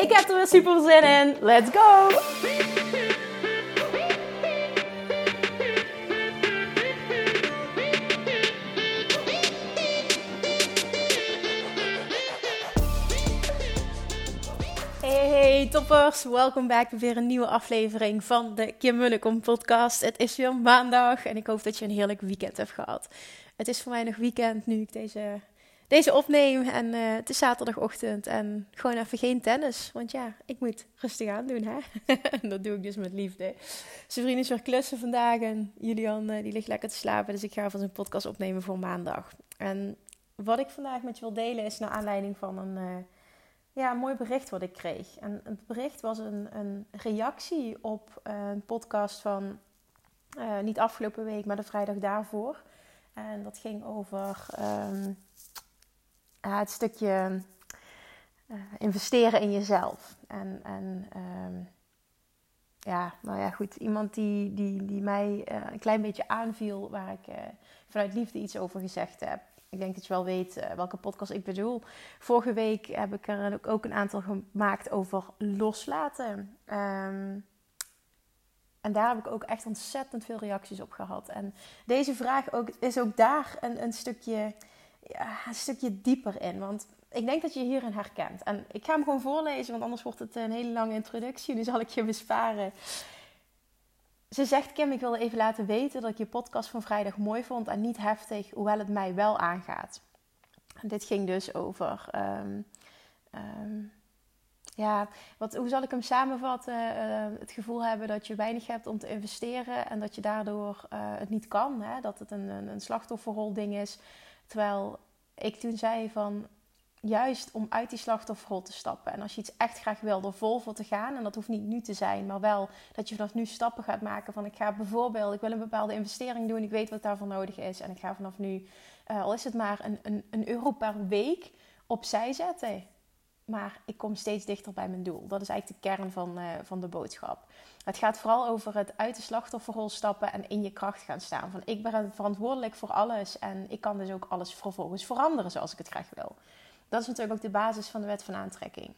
Ik heb er weer super zin in. Let's go! Hey, toppers, welkom back bij weer een nieuwe aflevering van de Kim Munnekom podcast. Het is weer maandag en ik hoop dat je een heerlijk weekend hebt gehad. Het is voor mij nog weekend nu ik deze, deze opneem en uh, het is zaterdagochtend en gewoon even geen tennis. Want ja, ik moet rustig aan doen hè. dat doe ik dus met liefde. Zijn is weer klussen vandaag en Julian uh, die ligt lekker te slapen, dus ik ga van zijn podcast opnemen voor maandag. En wat ik vandaag met je wil delen is naar aanleiding van een... Uh, ja, een mooi bericht wat ik kreeg. En het bericht was een, een reactie op een podcast van niet afgelopen week, maar de vrijdag daarvoor. En dat ging over um, het stukje uh, investeren in jezelf. En, en um, ja, nou ja, goed. Iemand die, die, die mij uh, een klein beetje aanviel, waar ik vanuit liefde iets over gezegd heb ik denk dat je wel weet welke podcast ik bedoel. Vorige week heb ik er ook een aantal gemaakt over loslaten. Um, en daar heb ik ook echt ontzettend veel reacties op gehad. En deze vraag ook, is ook daar een, een, stukje, een stukje dieper in. Want ik denk dat je hierin herkent. En ik ga hem gewoon voorlezen, want anders wordt het een hele lange introductie. Nu zal ik je besparen. Ze zegt, Kim, ik wilde even laten weten dat ik je podcast van vrijdag mooi vond en niet heftig, hoewel het mij wel aangaat. En dit ging dus over, um, um, ja, wat, hoe zal ik hem samenvatten? Uh, het gevoel hebben dat je weinig hebt om te investeren en dat je daardoor uh, het niet kan. Hè? Dat het een, een, een slachtofferrol ding is. Terwijl ik toen zei van, juist om uit die slachtofferrol te stappen. En als je iets echt graag wil, er vol voor te gaan. En dat hoeft niet nu te zijn, maar wel dat je vanaf nu stappen gaat maken. Van ik ga bijvoorbeeld, ik wil een bepaalde investering doen. Ik weet wat daarvoor nodig is. En ik ga vanaf nu, uh, al is het maar een, een, een euro per week, opzij zetten. Maar ik kom steeds dichter bij mijn doel. Dat is eigenlijk de kern van, uh, van de boodschap. Het gaat vooral over het uit de slachtofferrol stappen en in je kracht gaan staan. Van ik ben verantwoordelijk voor alles en ik kan dus ook alles vervolgens veranderen zoals ik het graag wil. Dat is natuurlijk ook de basis van de wet van aantrekking.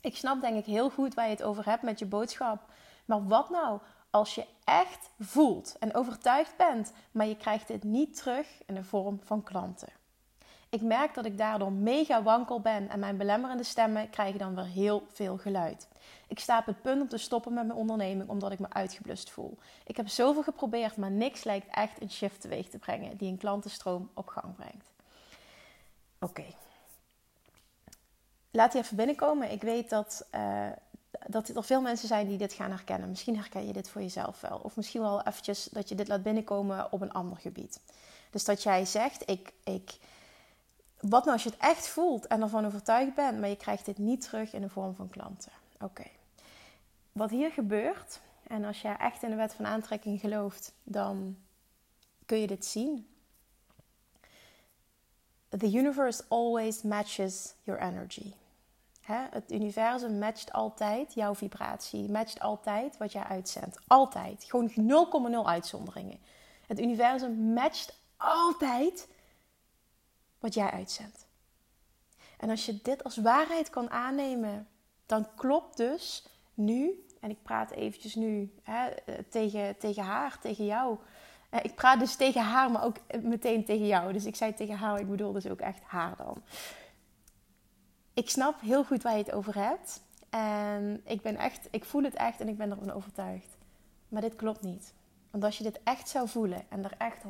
Ik snap denk ik heel goed waar je het over hebt met je boodschap. Maar wat nou als je echt voelt en overtuigd bent, maar je krijgt dit niet terug in de vorm van klanten? Ik merk dat ik daardoor mega wankel ben en mijn belemmerende stemmen krijgen dan weer heel veel geluid. Ik sta op het punt om te stoppen met mijn onderneming omdat ik me uitgeblust voel. Ik heb zoveel geprobeerd, maar niks lijkt echt een shift teweeg te brengen die een klantenstroom op gang brengt. Oké, laat die even binnenkomen. Ik weet dat, uh, dat er veel mensen zijn die dit gaan herkennen. Misschien herken je dit voor jezelf wel. Of misschien wel eventjes dat je dit laat binnenkomen op een ander gebied. Dus dat jij zegt, ik, ik, wat nou als je het echt voelt en ervan overtuigd bent, maar je krijgt dit niet terug in de vorm van klanten. Oké. Wat hier gebeurt, en als je echt in de wet van aantrekking gelooft, dan kun je dit zien. The universe always matches your energy. Het universum matcht altijd jouw vibratie, matcht altijd wat jij uitzendt. Altijd. Gewoon 0,0 uitzonderingen. Het universum matcht altijd wat jij uitzendt. En als je dit als waarheid kan aannemen, dan klopt dus nu, en ik praat eventjes nu hè, tegen, tegen haar, tegen jou. Ik praat dus tegen haar, maar ook meteen tegen jou. Dus ik zei tegen haar, ik bedoel dus ook echt haar dan ik snap heel goed waar je het over hebt. En ik ben echt, ik voel het echt en ik ben ervan overtuigd. Maar dit klopt niet. Want als je dit echt zou voelen en er echt 100%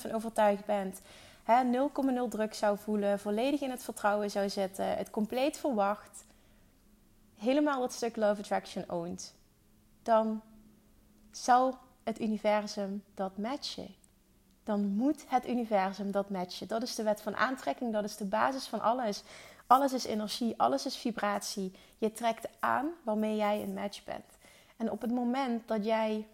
van overtuigd bent, 0,0 druk zou voelen, volledig in het vertrouwen zou zitten, het compleet verwacht, helemaal het stuk Love Attraction oont, dan zou het universum dat matchen. Dan moet het universum dat matchen. Dat is de wet van aantrekking, dat is de basis van alles Alles is energie, alles is vibratie. Je trekt aan waarmee jij een match bent. En op het moment dat jij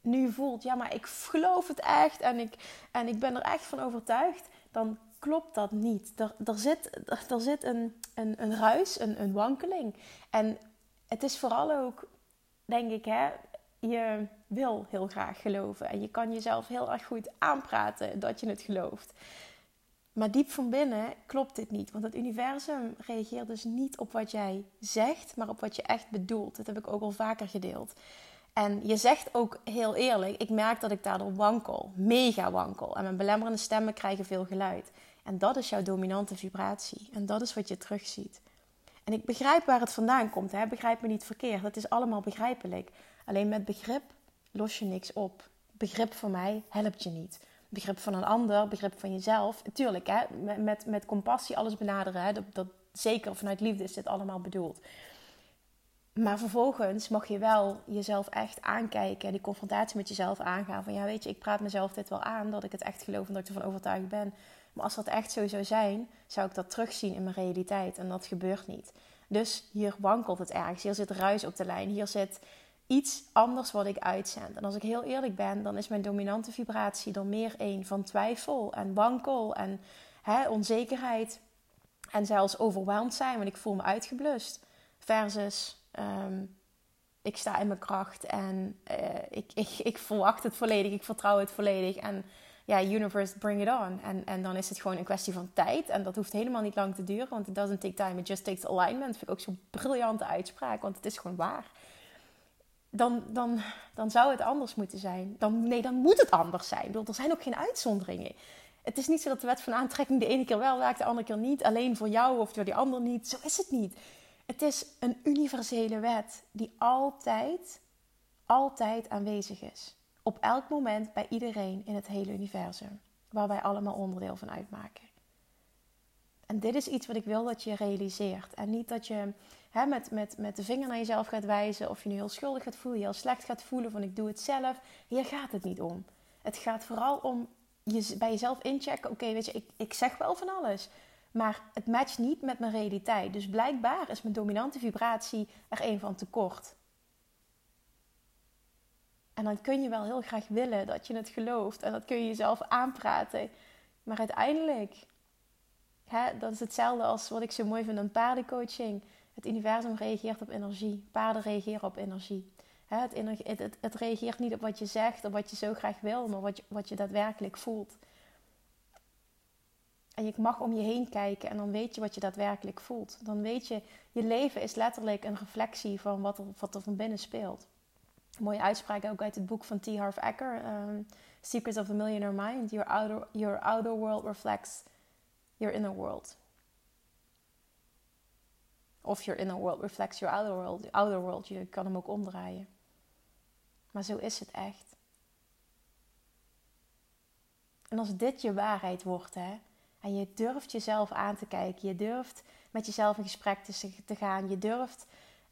nu voelt, ja, maar ik geloof het echt en ik, en ik ben er echt van overtuigd, dan klopt dat niet. Er, er zit, er, zit een, een, een ruis, een, een wankeling. En het is vooral ook, denk ik, hè, je wil heel graag geloven. En je kan jezelf heel erg goed aanpraten dat je het gelooft. Maar diep van binnen klopt dit niet. Want het universum reageert dus niet op wat jij zegt, maar op wat je echt bedoelt. Dat heb ik ook al vaker gedeeld. En je zegt ook heel eerlijk, ik merk dat ik daardoor wankel. Mega wankel. En mijn belemmerende stemmen krijgen veel geluid. En dat is jouw dominante vibratie. En dat is wat je terugziet. En ik begrijp waar het vandaan komt. Hè? Begrijp me niet verkeerd. Het is allemaal begrijpelijk. Alleen met begrip los je niks op. Begrip van mij helpt je niet. Begrip van een ander, begrip van jezelf. Tuurlijk, hè? Met, met, met compassie alles benaderen. Hè? Dat, dat, zeker vanuit liefde is dit allemaal bedoeld. Maar vervolgens mag je wel jezelf echt aankijken en die confrontatie met jezelf aangaan. Van ja, weet je, ik praat mezelf dit wel aan dat ik het echt geloof en dat ik ervan overtuigd ben. Maar als dat echt zo zou zijn, zou ik dat terugzien in mijn realiteit. En dat gebeurt niet. Dus hier wankelt het ergens. Hier zit ruis op de lijn. Hier zit iets anders wat ik uitzend. En als ik heel eerlijk ben, dan is mijn dominante vibratie dan meer een van twijfel en wankel en hè, onzekerheid. En zelfs overweldigd zijn, want ik voel me uitgeblust. Versus Ehm, ik sta in mijn kracht en uh, ik, ik, ik verwacht het volledig, ik vertrouw het volledig. En ja, universe, bring it on. En, en dan is het gewoon een kwestie van tijd. En dat hoeft helemaal niet lang te duren, want it doesn't take time, it just takes alignment. Vind ik ook zo'n briljante uitspraak, want het is gewoon waar. Dan, dan, dan zou het anders moeten zijn. Dan, nee, dan moet het anders zijn. Bedoel, er zijn ook geen uitzonderingen. Het is niet zo dat de wet van aantrekking de ene keer wel werkt, de andere keer niet. Alleen voor jou of voor die ander niet. Zo is het niet. Het is een universele wet die altijd, altijd aanwezig is. Op elk moment bij iedereen in het hele universum, waar wij allemaal onderdeel van uitmaken. En dit is iets wat ik wil dat je realiseert. En niet dat je hè, met, met, met de vinger naar jezelf gaat wijzen, of je nu heel schuldig gaat voelen, je heel slecht gaat voelen van ik doe het zelf. Hier gaat het niet om. Het gaat vooral om je, bij jezelf inchecken. Oké, weet je, ik, ik zeg wel van alles. Maar het matcht niet met mijn realiteit. Dus blijkbaar is mijn dominante vibratie er een van tekort. En dan kun je wel heel graag willen dat je het gelooft. En dat kun je jezelf aanpraten. Maar uiteindelijk, hè, dat is hetzelfde als wat ik zo mooi vind aan paardencoaching. Het universum reageert op energie. Paarden reageren op energie. Hè, het, het, reageert niet op wat je zegt of wat je zo graag wil, maar wat je, wat je daadwerkelijk voelt. En je mag om je heen kijken en dan weet je wat je daadwerkelijk voelt. Dan weet je, je leven is letterlijk een reflectie van wat er, wat er van binnen speelt. Mooie uitspraak ook uit het boek van T. Harv Eker, um, Secrets of the Millionaire Mind. Your outer, your outer world reflects your inner world. Of your inner world reflects your outer world. outer world, je kan hem ook omdraaien. Maar zo is het echt. En als dit je waarheid wordt, hè, en je durft jezelf aan te kijken. Je durft met jezelf in gesprek te, gaan. Je durft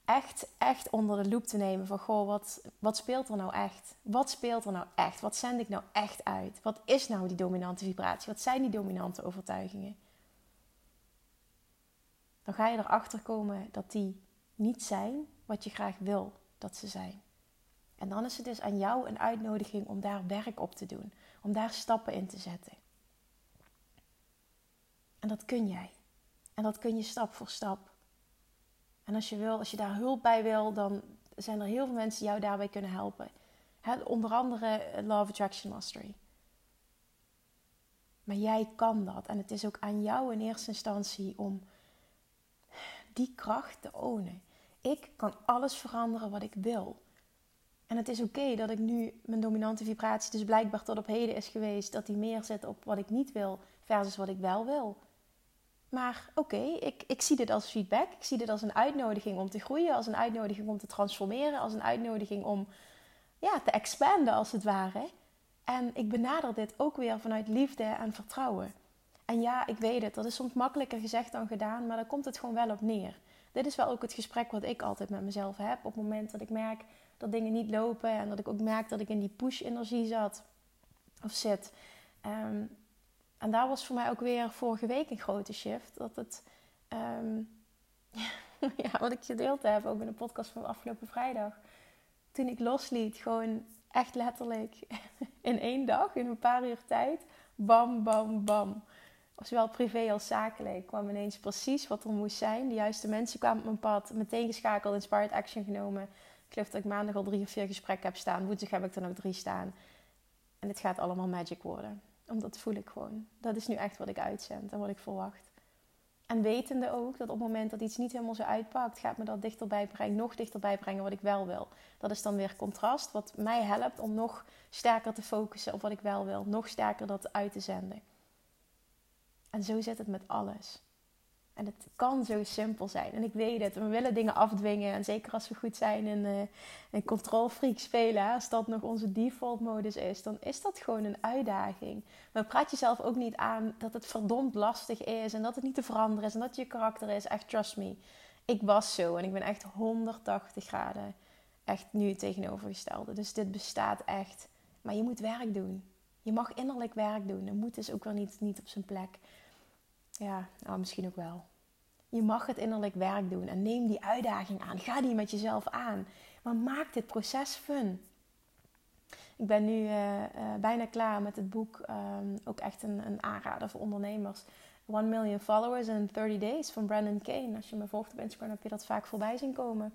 echt, echt onder de loep te nemen van... Goh, wat, wat speelt er nou echt? Wat speelt er nou echt? Wat zend ik nou echt uit? Wat is nou die dominante vibratie? Wat zijn die dominante overtuigingen? Dan ga je erachter komen dat die niet zijn wat je graag wil dat ze zijn. En dan is het dus aan jou een uitnodiging om daar werk op te doen. Om daar stappen in te zetten. En dat kun jij. En dat kun je stap voor stap. En als je wil, als je daar hulp bij wil, dan zijn er heel veel mensen die jou daarbij kunnen helpen. onder andere Love Attraction Mastery. Maar jij kan dat. En het is ook aan jou in eerste instantie om die kracht te ownen. Ik kan alles veranderen wat ik wil. En het is oké dat ik nu mijn dominante vibratie, dus blijkbaar tot op heden is geweest, dat die meer zit op wat ik niet wil versus wat ik wel wil. Maar oké, ik, ik zie dit als feedback. Ik zie dit als een uitnodiging om te groeien, als een uitnodiging om te transformeren, als een uitnodiging om ja, te expanden als het ware. En ik benader dit ook weer vanuit liefde en vertrouwen. En ja, ik weet het, dat is soms makkelijker gezegd dan gedaan, maar daar komt het gewoon wel op neer. Dit is wel ook het gesprek wat ik altijd met mezelf heb op het moment dat ik merk dat dingen niet lopen en dat ik ook merk dat ik in die push-energie zat of zit. Um, en daar was voor mij ook weer vorige week een grote shift. Dat het, ehm, ja, wat ik gedeeld heb, ook in de podcast van afgelopen vrijdag. Toen ik losliet, gewoon echt letterlijk in één dag, in een paar uur tijd, bam, bam, bam. Zowel privé als zakelijk kwam ineens precies wat er moest zijn. De juiste mensen kwamen op mijn pad, meteen geschakeld, inspired action genomen. Ik geloof dat ik maandag al drie of vier gesprekken heb staan. Woensdag heb ik er nog drie staan. En het gaat allemaal magic worden. Omdat dat voel ik gewoon. Dat is nu echt wat ik uitzend en wat ik verwacht. En wetende ook dat op het moment dat iets niet helemaal zo uitpakt, gaat me dat dichterbij brengen, nog dichterbij brengen wat ik wel wil. Dat is dan weer contrast, wat mij helpt om nog sterker te focussen op wat ik wel wil, nog sterker dat uit te zenden. En zo zit het met alles. En het kan zo simpel zijn. En ik weet het. We willen dingen afdwingen. En zeker als we goed zijn in, uh, in control freak spelen. Als dat nog onze default modus is. Dan is dat gewoon een uitdaging. Maar praat jezelf ook niet aan dat het verdomd lastig is. En dat het niet te veranderen is. En dat je karakter is. Echt trust me. Ik was zo. En ik ben echt 180 graden. Echt nu het tegenovergestelde. Dus dit bestaat echt. Maar je moet werk doen. Je mag innerlijk werk doen. En moet is ook wel niet, niet op zijn plek. Ja, nou, misschien ook wel. Je mag het innerlijk werk doen en neem die uitdaging aan. Ga die met jezelf aan. Maar maak dit proces fun. Ik ben nu uh, uh, bijna klaar met het boek. Um, ook echt een, een aanrader voor ondernemers. 1 Million Followers in 30 Days van Brandon Kane. Als je me volgt op Instagram heb je dat vaak voorbij zien komen.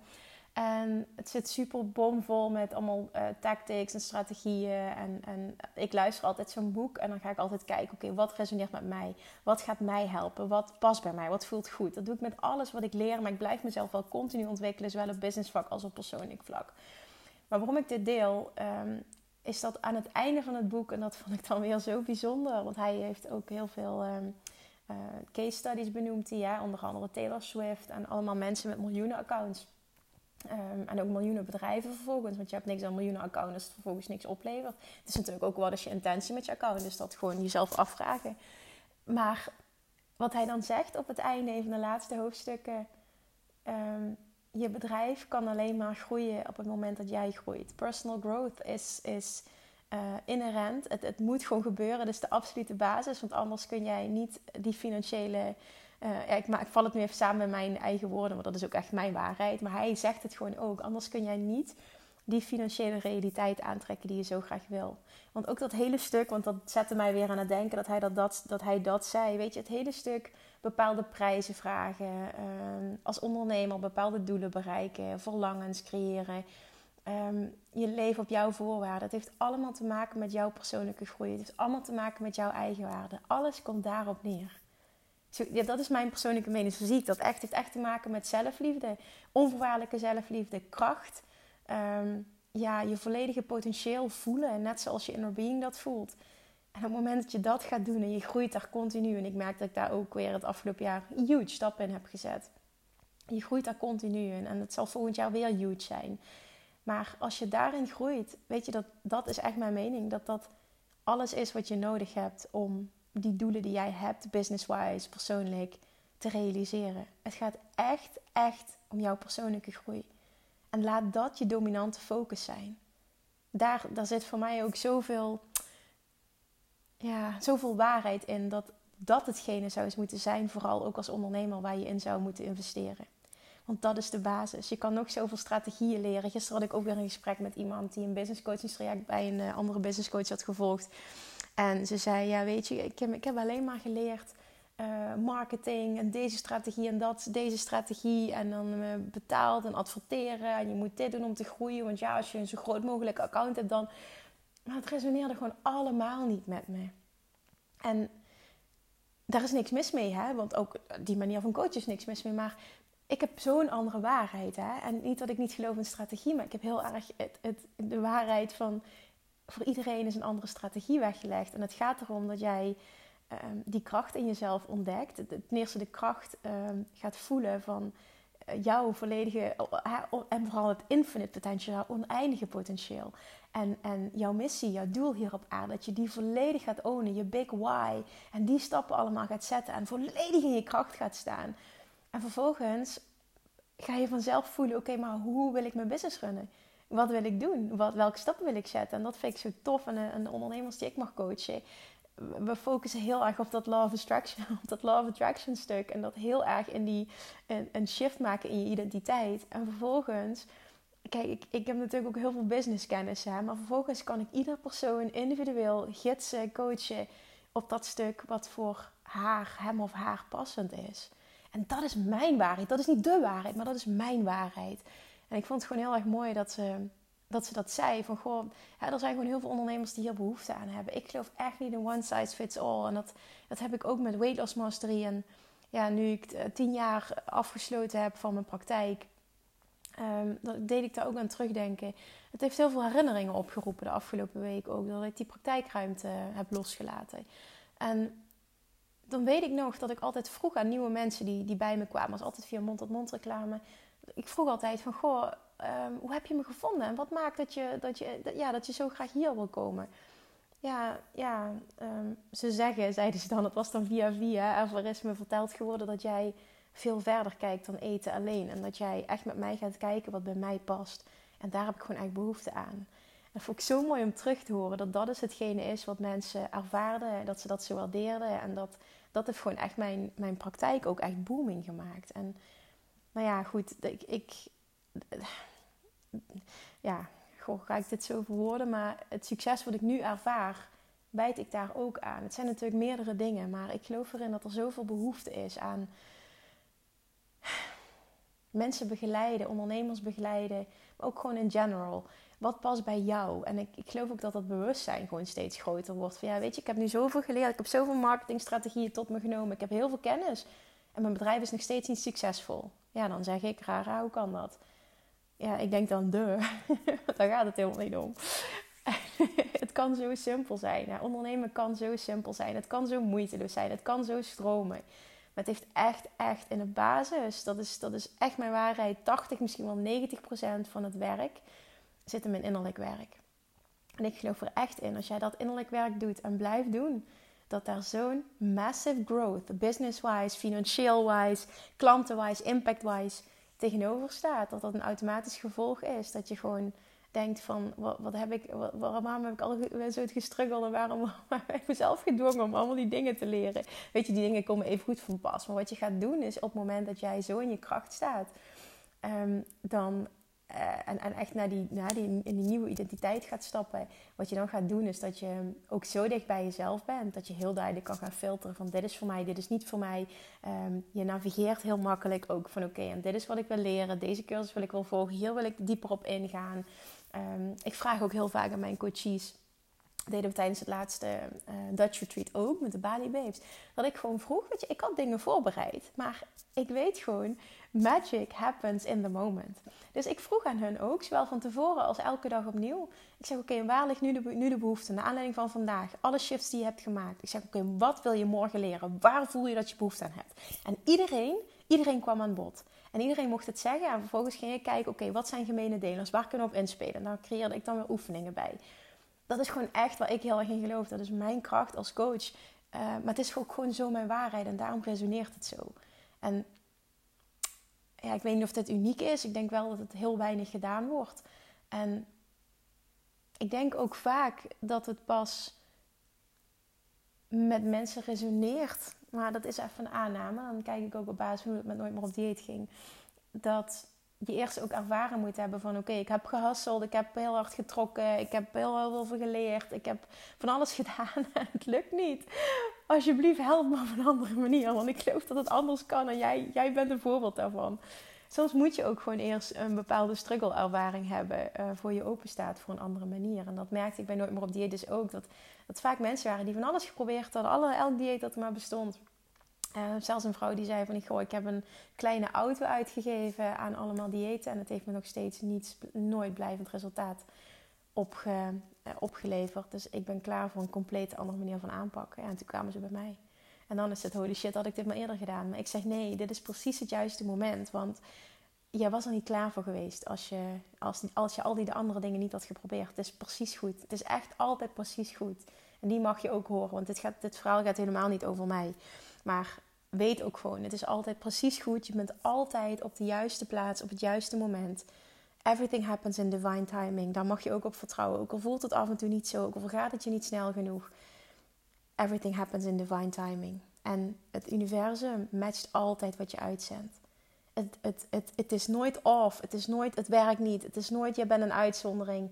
En het zit super bomvol met allemaal uh, tactics en strategieën. En, en ik luister altijd zo'n boek en dan ga ik altijd kijken: oké, wat resoneert met mij? Wat gaat mij helpen? Wat past bij mij? Wat voelt goed? Dat doe ik met alles wat ik leer, maar ik blijf mezelf wel continu ontwikkelen, zowel op businessvlak als op persoonlijk vlak. Maar waarom ik dit deel, um, is dat aan het einde van het boek, en dat vond ik dan weer zo bijzonder, want hij heeft ook heel veel. Um, uh, case studies benoemd hij, onder andere Taylor Swift en allemaal mensen met miljoenen accounts. Um, en ook miljoenen bedrijven vervolgens. Want je hebt niks aan miljoenen accounts als het vervolgens niks oplevert. Het is natuurlijk ook wat is je intentie met je account. Dus dat gewoon jezelf afvragen. Maar wat hij dan zegt op het einde, van de laatste hoofdstukken. Um, je bedrijf kan alleen maar groeien op het moment dat jij groeit. Personal growth is, is uh, inherent. Het, het moet gewoon gebeuren. Dat is de absolute basis. Want anders kun jij niet die financiële uh, ja, ik, maar, ik val het nu even samen met mijn eigen woorden, want dat is ook echt mijn waarheid. Maar hij zegt het gewoon ook. Anders kun jij niet die financiële realiteit aantrekken die je zo graag wil. Want ook dat hele stuk, want dat zette mij weer aan het denken dat hij dat, dat, dat, hij dat zei. Weet je, het hele stuk bepaalde prijzen vragen, uh, als ondernemer bepaalde doelen bereiken, verlangens creëren. Um, je leven op jouw voorwaarden. Het heeft allemaal te maken met jouw persoonlijke groei. Het heeft allemaal te maken met jouw eigen waarde. Alles komt daarop neer. Ja, dat is mijn persoonlijke mening. Zo zie ik dat echt. Heeft echt te maken met zelfliefde. Onvoorwaardelijke zelfliefde, kracht. Um, ja, je volledige potentieel voelen. Net zoals je inner being dat voelt. En op het moment dat je dat gaat doen en je groeit daar continu. En ik merk dat ik daar ook weer het afgelopen jaar huge stappen in heb gezet. Je groeit daar continu in. En het zal volgend jaar weer huge zijn. Maar als je daarin groeit, weet je dat dat is echt mijn mening. Dat dat alles is wat je nodig hebt om die doelen die jij hebt, business-wise, persoonlijk, te realiseren. Het gaat echt, echt om jouw persoonlijke groei. En laat dat je dominante focus zijn. Daar, daar zit voor mij ook zoveel, ja, zoveel waarheid in dat dat hetgene zou eens moeten zijn, vooral ook als ondernemer, waar je in zou moeten investeren. Want dat is de basis. Je kan nog zoveel strategieën leren. Gisteren had ik ook weer een gesprek met iemand die een business coachingstraject bij een uh, andere business coach had gevolgd. En ze zei, ja weet je, ik heb, ik heb alleen maar geleerd uh, marketing en deze strategie en dat, deze strategie. En dan uh, betaald en adverteren. En je moet dit doen om te groeien. Want ja, als je een zo groot mogelijk account hebt, dan... Maar het resoneerde gewoon allemaal niet met me. En daar is niks mis mee, hè? Want ook die manier van coachen is niks mis mee. Maar ik heb zo'n andere waarheid, hè? En niet dat ik niet geloof in strategie, maar ik heb heel erg het, de waarheid van voor iedereen is een andere strategie weggelegd. En het gaat erom dat jij um, die kracht in jezelf ontdekt. Ten eerste de kracht um, gaat voelen van uh, jouw volledige, en vooral het infinite potential, oneindige potentieel. En, en jouw missie, jouw doel hier op aarde, dat je die volledig gaat ownen, je big why. En die stappen allemaal gaat zetten en volledig in je kracht gaat staan. En vervolgens ga je vanzelf voelen, oké, maar hoe wil ik mijn business runnen? Wat wil ik doen? Wat, welke stappen wil ik zetten? En dat vind ik zo tof. En, en de ondernemers die ik mag coachen, we focussen heel erg op dat law of attraction, op dat law of attraction stuk. En dat heel erg in die een, een shift maken in je identiteit. En vervolgens, kijk, ik, ik heb natuurlijk ook heel veel businesskennis, hè, maar vervolgens kan ik ieder persoon individueel gidsen, coachen op dat stuk wat voor haar, hem of haar passend is. En dat is mijn waarheid. Dat is niet de waarheid, maar dat is mijn waarheid. En ik vond het gewoon heel erg mooi dat ze dat, ze dat zei. Van goh, er zijn gewoon heel veel ondernemers die hier behoefte aan hebben. Ik geloof echt niet in one size fits all. En dat, dat heb ik ook met Weight Loss Mastery. En ja, nu ik eh, tien jaar afgesloten heb van mijn praktijk, um, dat deed ik daar ook aan terugdenken. Het heeft heel veel herinneringen opgeroepen de afgelopen week ook. Dat ik die praktijkruimte heb losgelaten. En dan weet ik nog dat ik altijd vroeg aan nieuwe mensen die, die bij me kwamen. als altijd via mond-tot-mond reclame. Ik vroeg altijd van, goh, ehm, hoe heb je me gevonden? En wat maakt dat je, dat, je, ja, dat je zo graag hier wil komen? Ja, ja um, ze zeggen, zeiden ze dan, het was dan via via. Er is me verteld geworden dat jij veel verder kijkt dan eten alleen. En dat jij echt met mij gaat kijken wat bij mij past. En daar heb ik gewoon echt behoefte aan. Dat vond ik zo mooi om terug te horen. Dat dat is hetgene is wat mensen ervaarden. Dat ze dat zo waardeerden. En dat, dat heeft gewoon echt mijn, mijn praktijk ook echt booming gemaakt. En nou ja, goed. Ik, ik ja, goh, ga ik dit zo verwoorden. Maar het succes wat ik nu ervaar, bijt ik daar ook aan. Het zijn natuurlijk meerdere dingen. Maar ik geloof erin dat er zoveel behoefte is aan mensen begeleiden, ondernemers begeleiden. Maar ook gewoon in general wat past bij jou? En ik, ik geloof ook dat dat bewustzijn gewoon steeds groter wordt. Van ja, weet je, ik heb nu zoveel geleerd. Ik heb zoveel marketingstrategieën tot me genomen. Ik heb heel veel kennis. En mijn bedrijf is nog steeds niet succesvol. Ja, dan zeg ik, Rara, hoe kan dat? Ja, ik denk dan, de. Daar gaat het helemaal niet om. het kan zo simpel zijn. Ja, ondernemen kan zo simpel zijn. Het kan zo moeiteloos zijn. Het kan zo stromen. Maar het heeft echt, echt in de basis, dat is, dat is echt mijn waarheid, 80, misschien wel 90 procent van het werk zit in innerlijk werk. En ik geloof er echt in, als jij dat innerlijk werk doet en blijft doen, dat daar zo'n massive growth, business-wise, financieel-wise, klanten-wise, impact-wise, tegenover staat. Dat dat een automatisch gevolg is. Dat je gewoon denkt van, wat, wat heb ik, waarom heb ik al zo gestruggeld en waarom, heb ik mezelf gedwongen om allemaal die dingen te leren. Weet je, die dingen komen even goed van pas. Maar wat je gaat doen is op het moment dat jij zo in je kracht staat, um, dan uh, en, echt naar die, naar die, in die nieuwe identiteit gaat stappen. Wat je dan gaat doen is dat je ook zo dicht bij jezelf bent. Dat je heel duidelijk kan gaan filteren van dit is voor mij, dit is niet voor mij. Um, je navigeert heel makkelijk ook van oké, en dit is wat ik wil leren. Deze cursus wil ik wel volgen. Hier wil ik dieper op ingaan. Um, ik vraag ook heel vaak aan mijn coaches deden we tijdens het laatste uh, Dutch Retreat ook met de Bali Babes. Dat ik gewoon vroeg, weet je, ik had dingen voorbereid. Maar ik weet gewoon, magic happens in the moment. Dus ik vroeg aan hun ook, zowel van tevoren als elke dag opnieuw. Ik zeg, oké, waar ligt nu de, nu de behoefte? Naar aanleiding van vandaag, alle shifts die je hebt gemaakt. Ik zeg, oké, wat wil je morgen leren? Waar voel je dat je behoefte aan hebt? En iedereen, iedereen kwam aan bod. En iedereen mocht het zeggen. En vervolgens ging ik kijken, oké, wat zijn gemene delers? Waar kunnen we op inspelen? Daar creëerde ik dan weer oefeningen bij dat is gewoon echt waar ik heel erg in geloof. Dat is mijn kracht als coach. Uh, maar het is ook gewoon zo mijn waarheid en daarom resoneert het zo. En ja, ik weet niet of dit uniek is. Ik denk wel dat het heel weinig gedaan wordt. En ik denk ook vaak dat het pas met mensen resoneert. Maar dat is even een aanname. Dan kijk ik ook op basis hoe het met Nooit meer op dieet ging. Dat je eerst ook ervaren moet hebben van oké, ik heb gehasseld, ik heb heel hard getrokken, ik heb heel, veel geleerd, ik heb van alles gedaan het lukt niet. Alsjeblieft, help me op een andere manier, want ik geloof dat het anders kan en jij, jij bent een voorbeeld daarvan. Soms moet je ook gewoon eerst een bepaalde struggle-ervaring hebben uh, voor je openstaat voor een andere manier. En dat merkte ik bij Nooit meer op dieet dus ook. Dat, dat vaak mensen waren die van alles geprobeerd hadden, alle, elk dieet dat er maar bestond. Uh, zelfs een vrouw die zei van, goh, ik heb een kleine auto uitgegeven aan allemaal diëten. En het heeft me nog steeds niets, nooit blijvend resultaat opge, uh, opgeleverd. Dus ik ben klaar voor een compleet andere manier van aanpakken. Ja, en toen kwamen ze bij mij. En dan is het, holy shit, had ik dit maar eerder gedaan. Maar ik zeg, nee, dit is precies het juiste moment. Want jij was er niet klaar voor geweest als je, als, als je al die de andere dingen niet had geprobeerd. Het is precies goed. Het is echt altijd precies goed. En die mag je ook horen, want dit, gaat, dit verhaal gaat helemaal niet over mij. Maar weet ook gewoon, het is altijd precies goed. Je bent altijd op de juiste plaats, op het juiste moment. Everything happens in divine timing. Daar mag je ook op vertrouwen. Ook al voelt het af en toe niet zo, ook al gaat het je niet snel genoeg. everything happens in divine timing. En het universum matcht altijd wat je uitzendt. Het, het, het, het is nooit off. Het is nooit, het werkt niet. Het is nooit, je bent een uitzondering.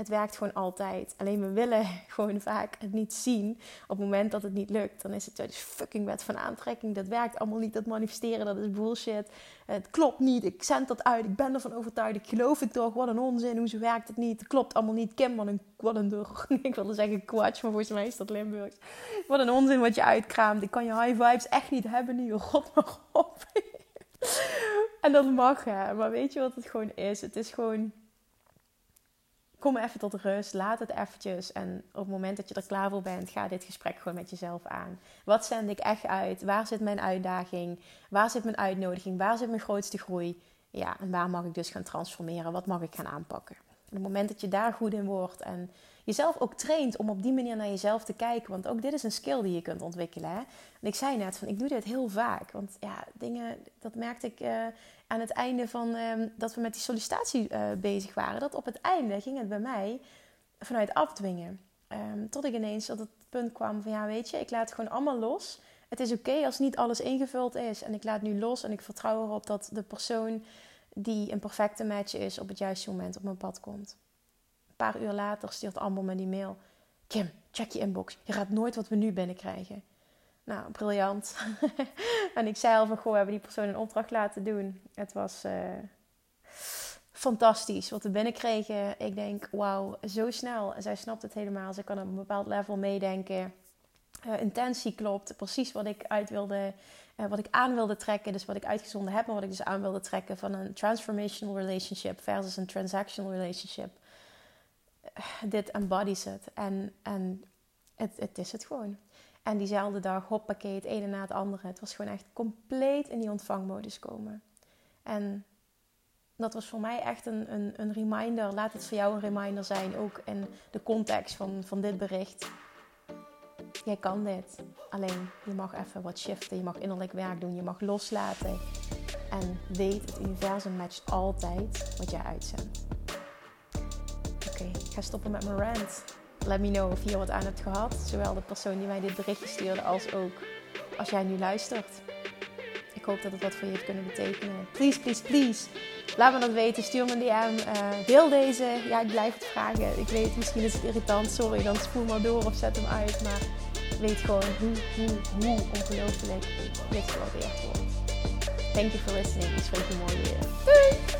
Het werkt gewoon altijd. Alleen we willen gewoon vaak het niet zien. Op het moment dat het niet lukt, dan is het dus fucking wet van aantrekking. Dat werkt allemaal niet. Dat manifesteren, dat is bullshit. Het klopt niet. Ik zend dat uit. Ik ben ervan overtuigd. Ik geloof het toch. Wat een onzin. Hoezo werkt het niet? Het klopt allemaal niet. Kim, wat een, wat een Ik wilde zeggen kwatsch, maar volgens mij is dat Limburgs. Wat een onzin wat je uitkraamt. Ik kan je high vibes echt niet hebben nu. Rot maar op. en dat mag hè. Maar weet je wat het gewoon is? Het is gewoon kom even tot rust, laat het eventjes. En op het moment dat je er klaar voor bent, ga dit gesprek gewoon met jezelf aan. Wat zend ik echt uit? Waar zit mijn uitdaging? Waar zit mijn uitnodiging? Waar zit mijn grootste groei? Ja, en waar mag ik dus gaan transformeren? Wat mag ik gaan aanpakken? op het moment dat je daar goed in wordt en jezelf ook traint om op die manier naar jezelf te kijken. Want ook dit is een skill die je kunt ontwikkelen. Hè? En ik zei net van ik doe dit heel vaak. Want ja, dingen, dat merkte ik uh, aan het einde van ehm, dat we met die sollicitatie uh, bezig waren. Dat op het einde ging het bij mij vanuit afdwingen. Um, tot ik ineens tot het punt kwam van ja, weet je, ik laat gewoon allemaal los. Het is oké als niet alles ingevuld is. En ik laat nu los en ik vertrouw erop dat de persoon die een perfecte match is op het juiste moment op mijn pad komt. Een paar uur later stuurt Amber me die mail. Kim, check je inbox. Je gaat nooit wat we nu binnenkrijgen. Nou, briljant. en ik zei al van, goh, we hebben die persoon een opdracht laten doen. Het was uh, fantastisch wat we binnenkregen. Ik denk, wauw, zo snel. Zij snapt het helemaal. Ze kan op een bepaald level meedenken. Uh, intentie klopt. Precies wat ik uit wilde, uh, wat ik aan wilde trekken. Dus wat ik uitgezonden heb, maar wat ik dus aan wilde trekken van een transformational relationship versus een transactional relationship. dit embodies het. En, en het is het gewoon. En diezelfde dag, hoppakee, het ene na het andere. Het was gewoon echt compleet in die ontvangmodus komen. En dat was voor mij echt een, een, een reminder. Laat het voor jou een reminder zijn, ook in de context van, van dit bericht. Jij kan dit. Alleen je mag even wat shiften. Je mag innerlijk werk doen. Je mag loslaten. En weet, het universum matcht altijd wat jij uitzendt. Oké, ik ga stoppen met mijn rant. Let me know of je wat aan hebt gehad. Zowel de persoon die mij dit berichtje stuurde als ook als jij nu luistert. Ik hoop dat het wat voor je heeft kunnen betekenen. Please, please, please. Laat me dat weten. Stuur me een DM. Uh, deel deze. Ja, ik blijf het vragen. Ik weet, misschien is het irritant. Sorry, dan spoel maar door of zet hem uit. Maar weet gewoon hoe, hoe, hoe ongelooflijk dit gewaardeerd wordt. Thank you for listening. Ik spreek je morgen weer. Doei!